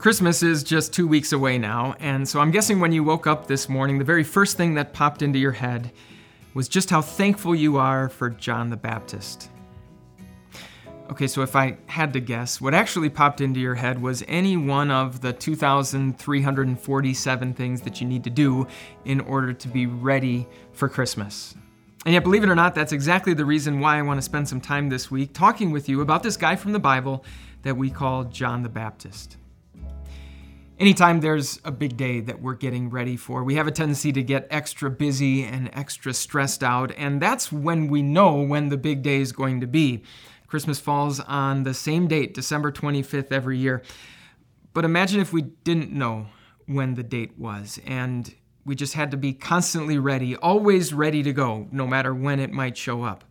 Christmas is just two weeks away now, and so I'm guessing when you woke up this morning, the very first thing that popped into your head was just how thankful you are for John the Baptist. Okay, so if I had to guess, what actually popped into your head was any one of the 2,347 things that you need to do in order to be ready for Christmas. And yet, believe it or not, that's exactly the reason why I want to spend some time this week talking with you about this guy from the Bible that we call John the Baptist. Anytime there's a big day that we're getting ready for, we have a tendency to get extra busy and extra stressed out, and that's when we know when the big day is going to be. Christmas falls on the same date, December 25th, every year. But imagine if we didn't know when the date was, and we just had to be constantly ready, always ready to go, no matter when it might show up.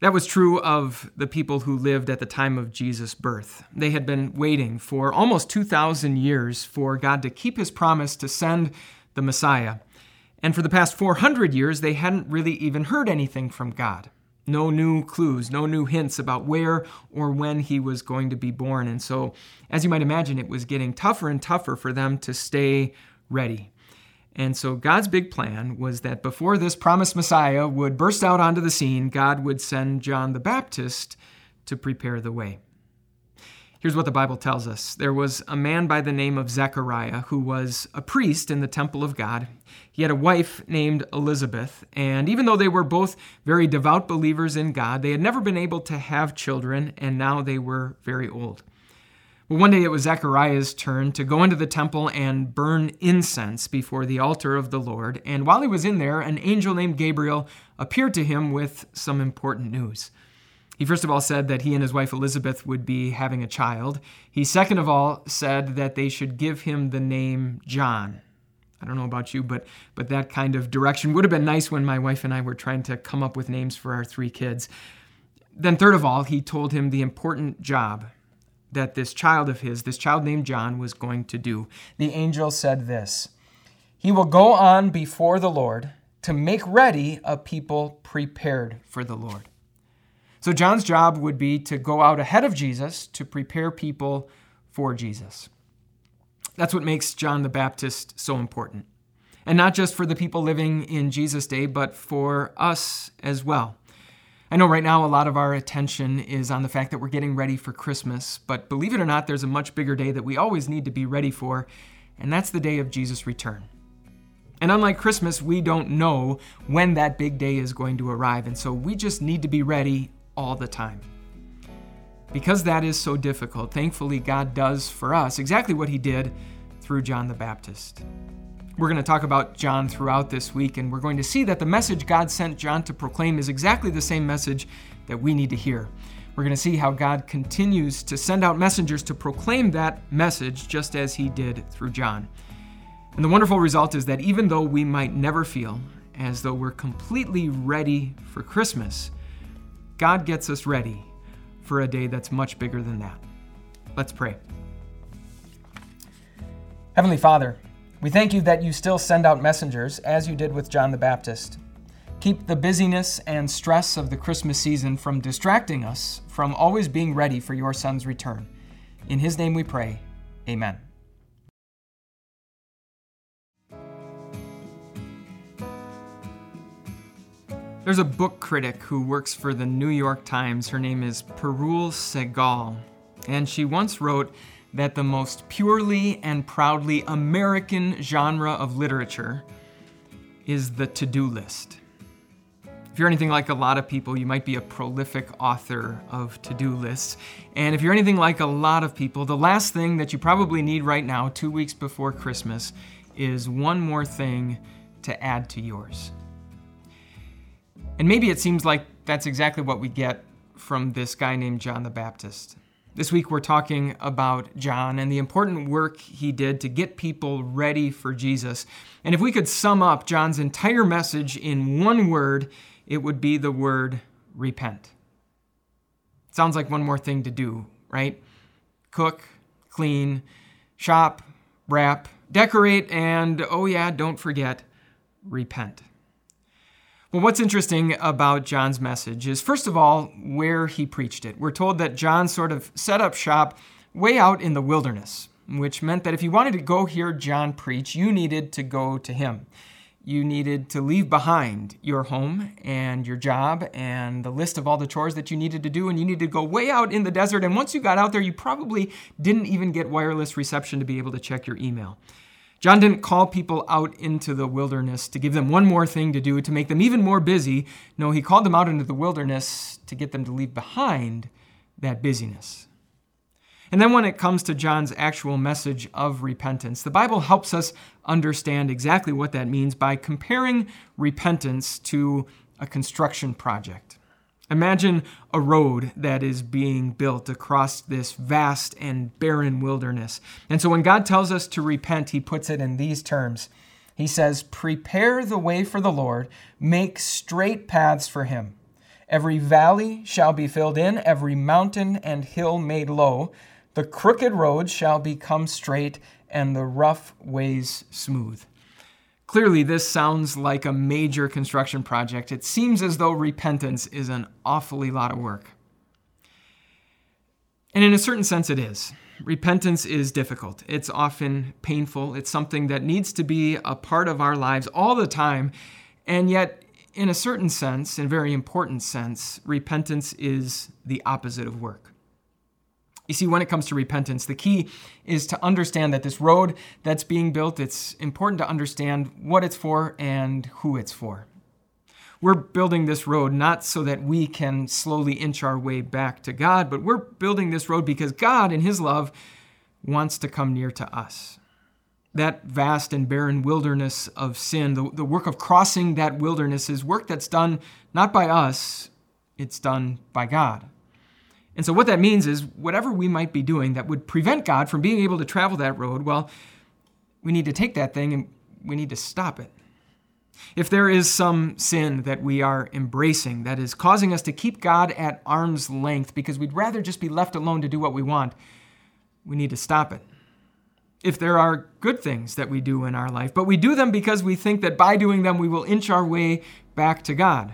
That was true of the people who lived at the time of Jesus' birth. They had been waiting for almost 2,000 years for God to keep his promise to send the Messiah. And for the past 400 years, they hadn't really even heard anything from God. No new clues, no new hints about where or when he was going to be born. And so, as you might imagine, it was getting tougher and tougher for them to stay ready. And so God's big plan was that before this promised Messiah would burst out onto the scene, God would send John the Baptist to prepare the way. Here's what the Bible tells us there was a man by the name of Zechariah who was a priest in the temple of God. He had a wife named Elizabeth, and even though they were both very devout believers in God, they had never been able to have children, and now they were very old. Well, one day it was Zechariah's turn to go into the temple and burn incense before the altar of the Lord. And while he was in there, an angel named Gabriel appeared to him with some important news. He first of all said that he and his wife Elizabeth would be having a child. He second of all said that they should give him the name John. I don't know about you, but but that kind of direction would have been nice when my wife and I were trying to come up with names for our three kids. Then third of all, he told him the important job that this child of his, this child named John, was going to do. The angel said this He will go on before the Lord to make ready a people prepared for the Lord. So, John's job would be to go out ahead of Jesus to prepare people for Jesus. That's what makes John the Baptist so important. And not just for the people living in Jesus' day, but for us as well. I know right now a lot of our attention is on the fact that we're getting ready for Christmas, but believe it or not, there's a much bigger day that we always need to be ready for, and that's the day of Jesus' return. And unlike Christmas, we don't know when that big day is going to arrive, and so we just need to be ready all the time. Because that is so difficult, thankfully, God does for us exactly what He did through John the Baptist. We're going to talk about John throughout this week, and we're going to see that the message God sent John to proclaim is exactly the same message that we need to hear. We're going to see how God continues to send out messengers to proclaim that message just as he did through John. And the wonderful result is that even though we might never feel as though we're completely ready for Christmas, God gets us ready for a day that's much bigger than that. Let's pray. Heavenly Father, we thank you that you still send out messengers, as you did with John the Baptist. Keep the busyness and stress of the Christmas season from distracting us from always being ready for your Son's return. In his name we pray. Amen. There's a book critic who works for the New York Times. Her name is Parul Sehgal, and she once wrote that the most purely and proudly American genre of literature is the to do list. If you're anything like a lot of people, you might be a prolific author of to do lists. And if you're anything like a lot of people, the last thing that you probably need right now, two weeks before Christmas, is one more thing to add to yours. And maybe it seems like that's exactly what we get from this guy named John the Baptist. This week, we're talking about John and the important work he did to get people ready for Jesus. And if we could sum up John's entire message in one word, it would be the word repent. Sounds like one more thing to do, right? Cook, clean, shop, wrap, decorate, and oh, yeah, don't forget, repent. Well, what's interesting about John's message is, first of all, where he preached it. We're told that John sort of set up shop way out in the wilderness. which meant that if you wanted to go hear John preach, you needed to go to him. You needed to leave behind your home and your job and the list of all the chores that you needed to do, and you needed to go way out in the desert. And once you got out there, you probably didn't even get wireless reception to be able to check your email. John didn't call people out into the wilderness to give them one more thing to do to make them even more busy. No, he called them out into the wilderness to get them to leave behind that busyness. And then when it comes to John's actual message of repentance, the Bible helps us understand exactly what that means by comparing repentance to a construction project. Imagine a road that is being built across this vast and barren wilderness. And so when God tells us to repent, he puts it in these terms. He says, Prepare the way for the Lord, make straight paths for him. Every valley shall be filled in, every mountain and hill made low. The crooked road shall become straight, and the rough ways smooth. Clearly, this sounds like a major construction project. It seems as though repentance is an awfully lot of work. And in a certain sense, it is. Repentance is difficult. It's often painful. It's something that needs to be a part of our lives all the time. And yet, in a certain sense, in a very important sense, repentance is the opposite of work. You see, when it comes to repentance, the key is to understand that this road that's being built, it's important to understand what it's for and who it's for. We're building this road not so that we can slowly inch our way back to God, but we're building this road because God, in His love, wants to come near to us. That vast and barren wilderness of sin, the, the work of crossing that wilderness, is work that's done not by us, it's done by God. And so, what that means is whatever we might be doing that would prevent God from being able to travel that road, well, we need to take that thing and we need to stop it. If there is some sin that we are embracing that is causing us to keep God at arm's length because we'd rather just be left alone to do what we want, we need to stop it. If there are good things that we do in our life, but we do them because we think that by doing them we will inch our way back to God,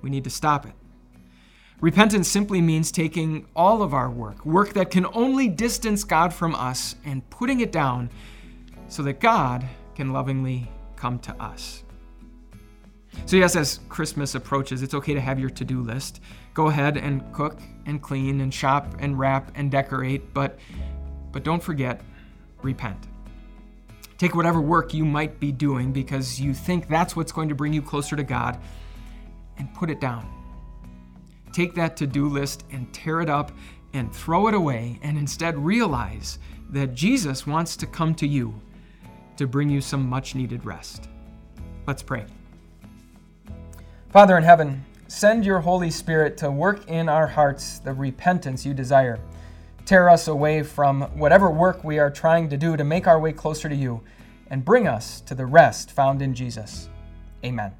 we need to stop it. Repentance simply means taking all of our work, work that can only distance God from us, and putting it down so that God can lovingly come to us. So, yes, as Christmas approaches, it's okay to have your to do list. Go ahead and cook and clean and shop and wrap and decorate, but, but don't forget, repent. Take whatever work you might be doing because you think that's what's going to bring you closer to God and put it down take that to do list and tear it up and throw it away, and instead realize that Jesus wants to come to you to bring you some much needed rest. Let's pray. Father in heaven, send your Holy Spirit to work in our hearts the repentance you desire. Tear us away from whatever work we are trying to do to make our way closer to you, and bring us to the rest found in Jesus. Amen.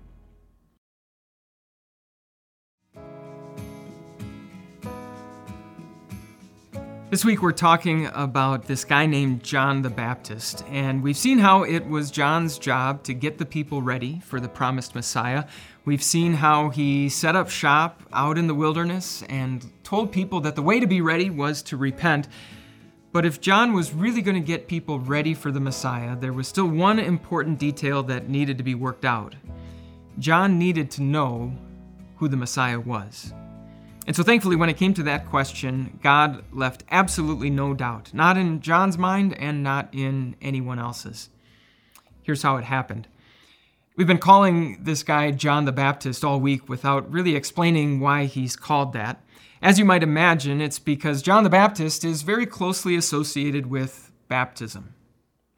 This week we're talking about this guy named John the Baptist, and we've seen how it was John's job to get the people ready for the promised Messiah. We've seen how he set up shop out in the wilderness and told people that the way to be ready was to repent. But if John was really going to get people ready for the Messiah, there was still one important detail that needed to be worked out. John needed to know who the Messiah was. And so, thankfully, when it came to that question, God left absolutely no doubt, not in John's mind and not in anyone else's. Here's how it happened. We've been calling this guy John the Baptist all week without really explaining why he's called that. As you might imagine, it's because John the Baptist is very closely associated with baptism.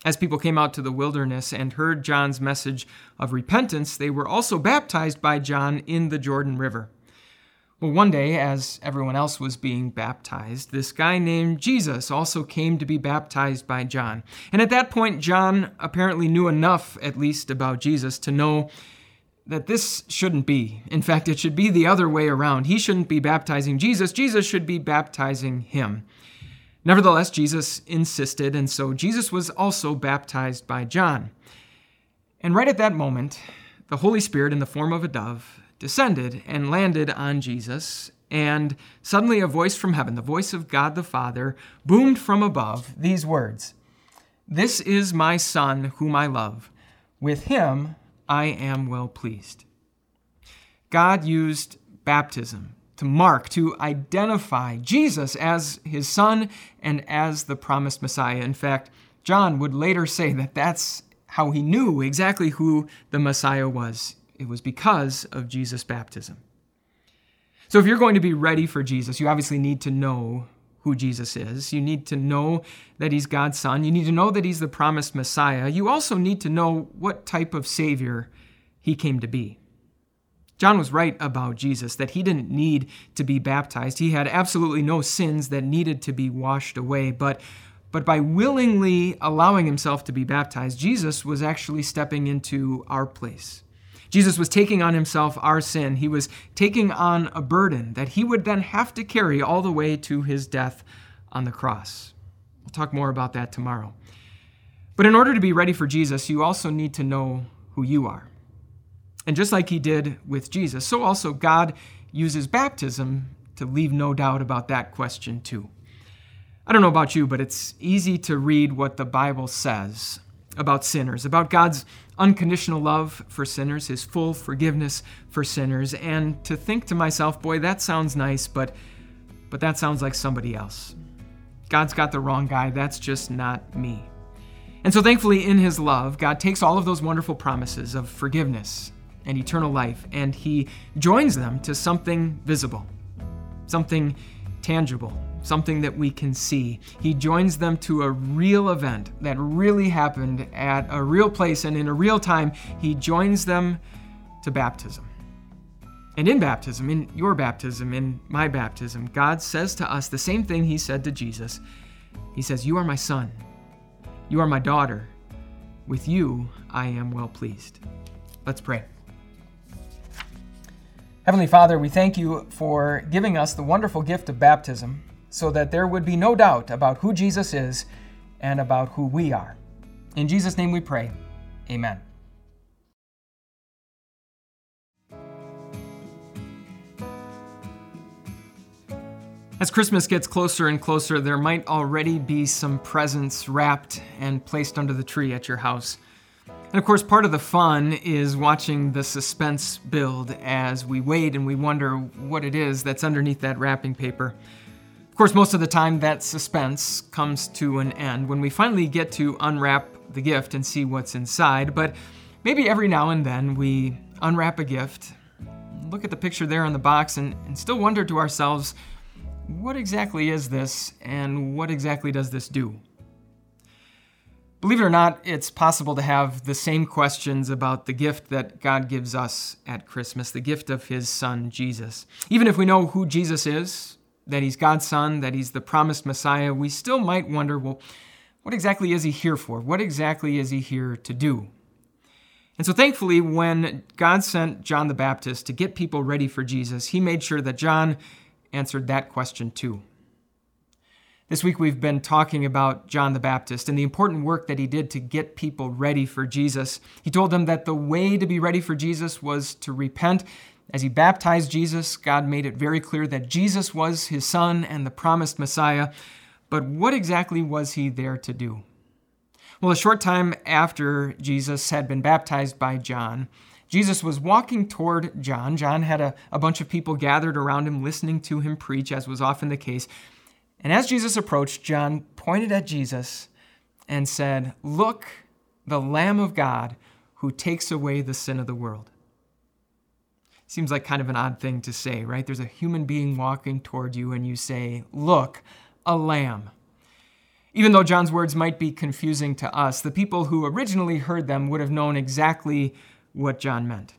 As people came out to the wilderness and heard John's message of repentance, they were also baptized by John in the Jordan River. Well, one day, as everyone else was being baptized, this guy named Jesus also came to be baptized by John. And at that point, John apparently knew enough, at least, about Jesus to know that this shouldn't be. In fact, it should be the other way around. He shouldn't be baptizing Jesus, Jesus should be baptizing him. Nevertheless, Jesus insisted, and so Jesus was also baptized by John. And right at that moment, the Holy Spirit, in the form of a dove, descended and landed on Jesus, and suddenly a voice from heaven, the voice of God the Father, boomed from above these words This is my Son, whom I love. With him I am well pleased. God used baptism to mark, to identify Jesus as his son and as the promised Messiah. In fact, John would later say that that's how he knew exactly who the Messiah was. It was because of Jesus' baptism. So, if you're going to be ready for Jesus, you obviously need to know who Jesus is. You need to know that he's God's son. You need to know that he's the promised Messiah. You also need to know what type of Savior he came to be. John was right about Jesus, that he didn't need to be baptized. He had absolutely no sins that needed to be washed away. But, but by willingly allowing himself to be baptized, Jesus was actually stepping into our place. Jesus was taking on himself our sin. He was taking on a burden that he would then have to carry all the way to his death on the cross. We'll talk more about that tomorrow. But in order to be ready for Jesus, you also need to know who you are. And just like he did with Jesus, so also God uses baptism to leave no doubt about that question, too. I don't know about you, but it's easy to read what the Bible says about sinners, about God's unconditional love for sinners, his full forgiveness for sinners, and to think to myself, boy, that sounds nice, but but that sounds like somebody else. God's got the wrong guy. That's just not me. And so thankfully in his love, God takes all of those wonderful promises of forgiveness and eternal life, and he joins them to something visible, something tangible, something that we can see. He joins them to a real event that really happened at a real place and in a real time. He joins them to baptism. And in baptism, in your baptism, in my baptism, God says to us the same thing He said to Jesus. He says, You are my son. You are my daughter. With you, I am well pleased. Let's pray. Heavenly Father, we thank you for giving us the wonderful gift of baptism so that there would be no doubt about who Jesus is and about who we are. In Jesus' name we pray. Amen. As Christmas gets closer and closer, there might already be some presents wrapped and placed under the tree at your house. And of course, part of the fun is watching the suspense build as we wait and we wonder what it is that's underneath that wrapping paper. Of course, most of the time, that suspense comes to an end when we finally get to unwrap the gift and see what's inside. But maybe every now and then we unwrap a gift, look at the picture there on the box, and, and still wonder to ourselves, what exactly is this and what exactly does this do? Believe it or not, it's possible to have the same questions about the gift that God gives us at Christmas, the gift of His Son, Jesus. Even if we know who Jesus is, that He's God's Son, that He's the promised Messiah, we still might wonder well, what exactly is He here for? What exactly is He here to do? And so, thankfully, when God sent John the Baptist to get people ready for Jesus, He made sure that John answered that question too. This week we've been talking about John the Baptist and the important work that he did to get people ready for Jesus. He told them that the way to be ready for Jesus was to repent. As he baptized Jesus, God made it very clear that Jesus was his son and the promised Messiah. But what exactly was he there to do? Well, a short time after Jesus had been baptized by John, Jesus was walking toward John. John had a, a bunch of people gathered around him listening to him preach, as was often the case. And as Jesus approached, John pointed at Jesus and said, Look, the Lamb of God who takes away the sin of the world. Seems like kind of an odd thing to say, right? There's a human being walking toward you, and you say, Look, a lamb. Even though John's words might be confusing to us, the people who originally heard them would have known exactly what John meant.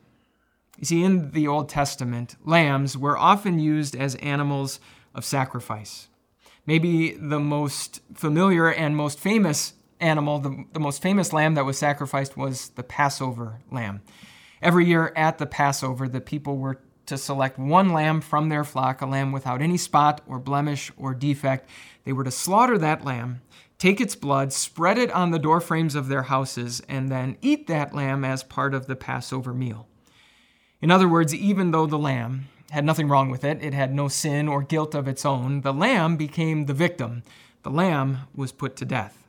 You see, in the Old Testament, lambs were often used as animals of sacrifice. Maybe the most familiar and most famous animal, the, the most famous lamb that was sacrificed was the Passover lamb. Every year at the Passover, the people were to select one lamb from their flock, a lamb without any spot or blemish or defect. They were to slaughter that lamb, take its blood, spread it on the doorframes of their houses, and then eat that lamb as part of the Passover meal. In other words, even though the lamb had nothing wrong with it, it had no sin or guilt of its own. The lamb became the victim, the lamb was put to death.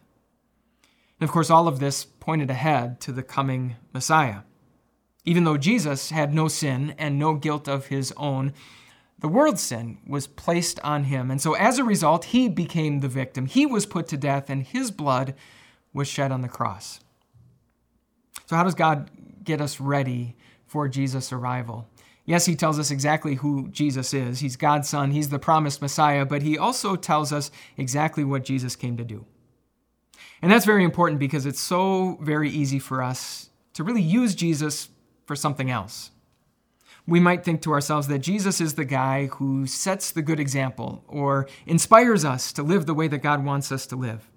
And of course, all of this pointed ahead to the coming Messiah. Even though Jesus had no sin and no guilt of his own, the world's sin was placed on him. And so as a result, he became the victim. He was put to death, and his blood was shed on the cross. So, how does God get us ready for Jesus' arrival? Yes, he tells us exactly who Jesus is. He's God's Son, he's the promised Messiah, but he also tells us exactly what Jesus came to do. And that's very important because it's so very easy for us to really use Jesus for something else. We might think to ourselves that Jesus is the guy who sets the good example or inspires us to live the way that God wants us to live.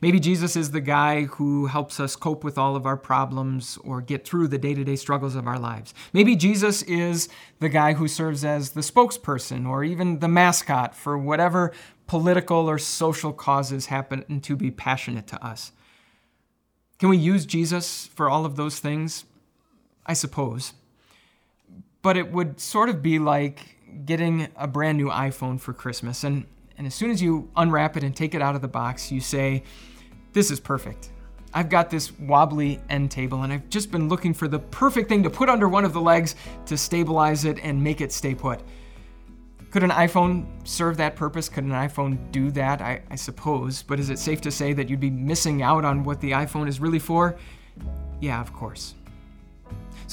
Maybe Jesus is the guy who helps us cope with all of our problems or get through the day to day struggles of our lives. Maybe Jesus is the guy who serves as the spokesperson or even the mascot for whatever political or social causes happen to be passionate to us. Can we use Jesus for all of those things? I suppose. But it would sort of be like getting a brand new iPhone for Christmas. And, and as soon as you unwrap it and take it out of the box, you say, This is perfect. I've got this wobbly end table, and I've just been looking for the perfect thing to put under one of the legs to stabilize it and make it stay put. Could an iPhone serve that purpose? Could an iPhone do that? I, I, suppose. But is it safe to say that you'd be missing out on what the iPhone is really for? Yeah, of course.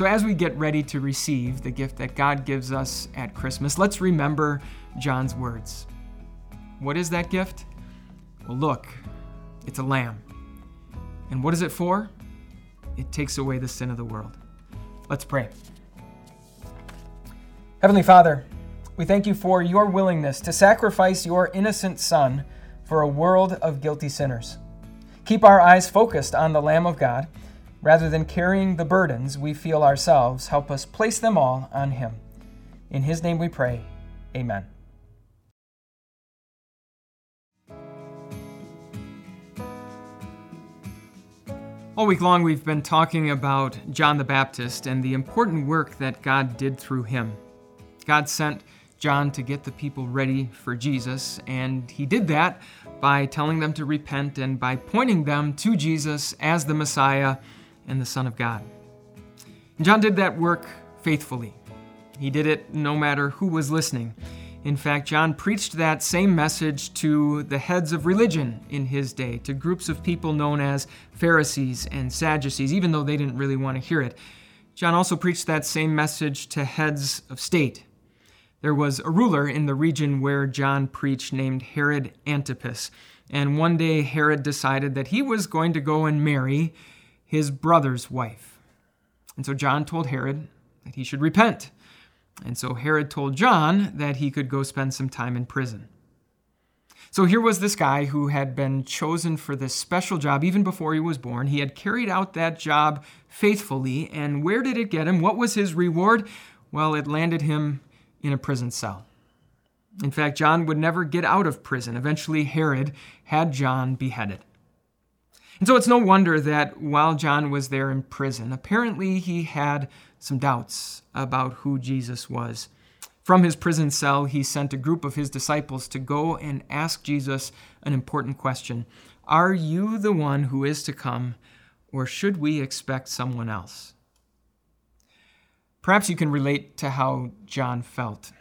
So, as we get ready to receive the gift that God gives us at Christmas, let's remember John's words. What is that gift? Well, look, it's a lamb. And what is it for? It takes away the sin of the world. Let's pray. Heavenly Father, we thank you for your willingness to sacrifice your innocent Son for a world of guilty sinners. Keep our eyes focused on the Lamb of God Rather than carrying the burdens we feel ourselves, help us place them all on Him. In His name we pray. Amen. All week long, we've been talking about John the Baptist and the important work that God did through him. God sent John to get the people ready for Jesus, and he did that by telling them to repent and by pointing them to Jesus as the Messiah and the Son of God. John did that work faithfully. He did it no matter who was listening. In fact, John preached that same message to the heads of religion in his day, to groups of people known as Pharisees and Sadducees, even though they didn't really want to hear it. John also preached that same message to heads of state. There was a ruler in the region where John preached named Herod Antipas, and one day Herod decided that he was going to go and marry his brother's wife. And so John told Herod that he should repent. And so Herod told John that he could go spend some time in prison. So here was this guy who had been chosen for this special job even before he was born. He had carried out that job faithfully. And where did it get him? What was his reward? Well, it landed him in a prison cell. In fact, John would never get out of prison. Eventually, Herod had John beheaded. And so it's no wonder that while John was there in prison, apparently he had some doubts about who Jesus was. From his prison cell, he sent a group of his disciples to go and ask Jesus an important question Are you the one who is to come, or should we expect someone else? Perhaps you can relate to how John felt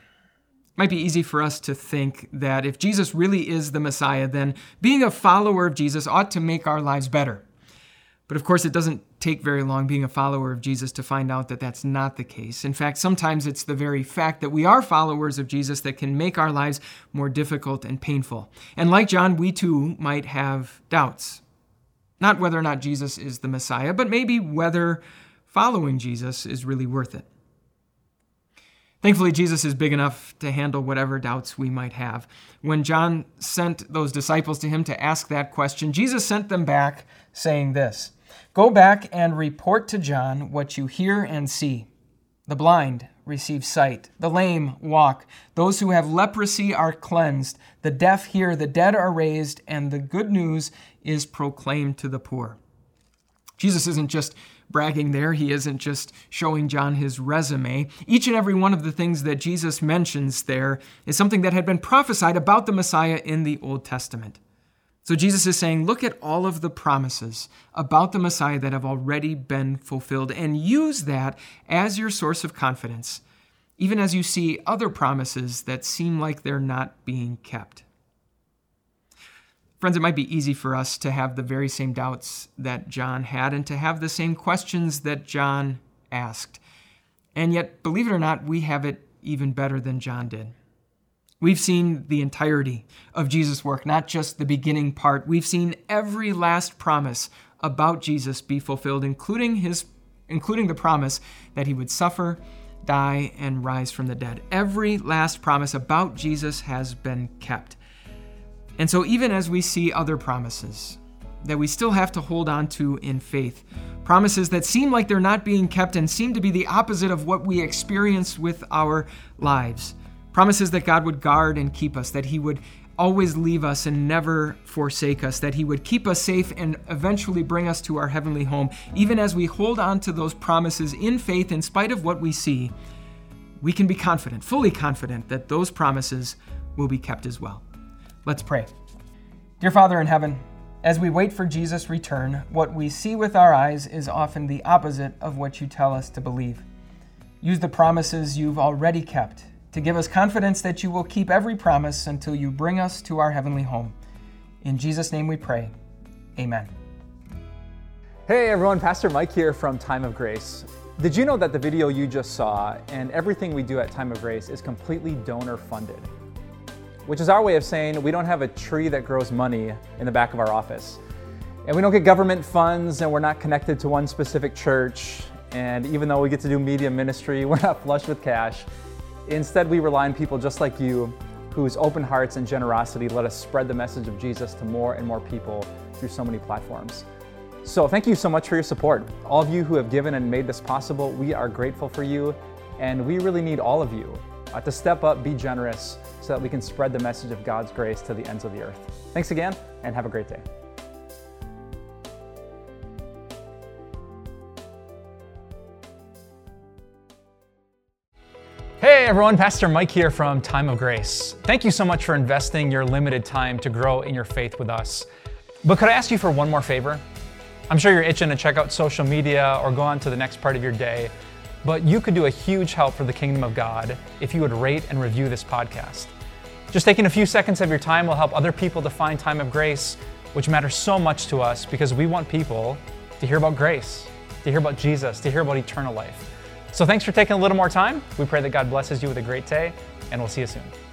might be easy for us to think that if Jesus really is the Messiah, then being a follower of Jesus ought to make our lives better. But of course, it doesn't take very long being a follower of Jesus to find out that that's not the case. In fact, sometimes it's the very fact that we are followers of Jesus that can make our lives more difficult and painful. And like John, we too might have doubts. Not whether or not Jesus is the Messiah, but maybe whether following Jesus is really worth it. Thankfully, Jesus is big enough to handle whatever doubts we might have. When John sent those disciples to him to ask that question, Jesus sent them back saying this Go back and report to John what you hear and see. The blind receive sight, the lame walk, those who have leprosy are cleansed, the deaf hear, the dead are raised, and the good news is proclaimed to the poor. Jesus isn't just bragging there. He isn't just showing John his resume. Each and every one of the things that Jesus mentions there is something that had been prophesied about the Messiah in the Old Testament. So Jesus is saying, look at all of the promises about the Messiah that have already been fulfilled and use that as your source of confidence, even as you see other promises that seem like they're not being kept. Friends, it might be easy for us to have the very same doubts that John had and to have the same questions that John asked. And yet, believe it or not, we have it even better than John did. We've seen the entirety of Jesus' work, not just the beginning part. We've seen every last promise about Jesus be fulfilled, including his including the promise that he would suffer, die, and rise from the dead. Every last promise about Jesus has been kept. And so, even as we see other promises that we still have to hold on to in faith, promises that seem like they're not being kept and seem to be the opposite of what we experience with our lives, Promises that God would guard and keep us, that He would always leave us and never forsake us, that He would keep us safe and eventually bring us to our heavenly home. Even as we hold on to those promises in faith, in spite of what we see, we can be confident, fully confident, that those promises will be kept as well. Let's pray. Dear Father in heaven, as we wait for Jesus' return, what we see with our eyes is often the opposite of what you tell us to believe. Use the promises you've already kept to give us confidence that you will keep every promise until you bring us to our heavenly home. In Jesus' name we pray. Amen. Hey everyone, Pastor Mike here from Time of Grace. Did you know that the video you just saw and everything we do at Time of Grace is completely donor funded? Which is our way of saying we don't have a tree that grows money in the back of our office. And we don't get government funds and we're not connected to one specific church. And even though we get to do media ministry, we're not flush with cash. Instead, we rely on people just like you whose open hearts and generosity let us spread the message of Jesus to more and more people through so many platforms. So, thank you so much for your support. All of you who have given and made this possible, we are grateful for you, and we really need all of you uh, to step up, be generous, so that we can spread the message of God's grace to the ends of the earth. Thanks again, and have a great day. Hey everyone, Pastor Mike here from Time of Grace. Thank you so much for investing your limited time to grow in your faith with us. But could I ask you for one more favor? I'm sure you're itching to check out social media or go on to the next part of your day, but you could do a huge help for the kingdom of God if you would rate and review this podcast. Just taking a few seconds of your time will help other people to find time of grace, which matters so much to us because we want people to hear about grace, to hear about Jesus, to hear about eternal life. So thanks for taking a little more time. We pray that God blesses you with a great day, and we'll see you soon.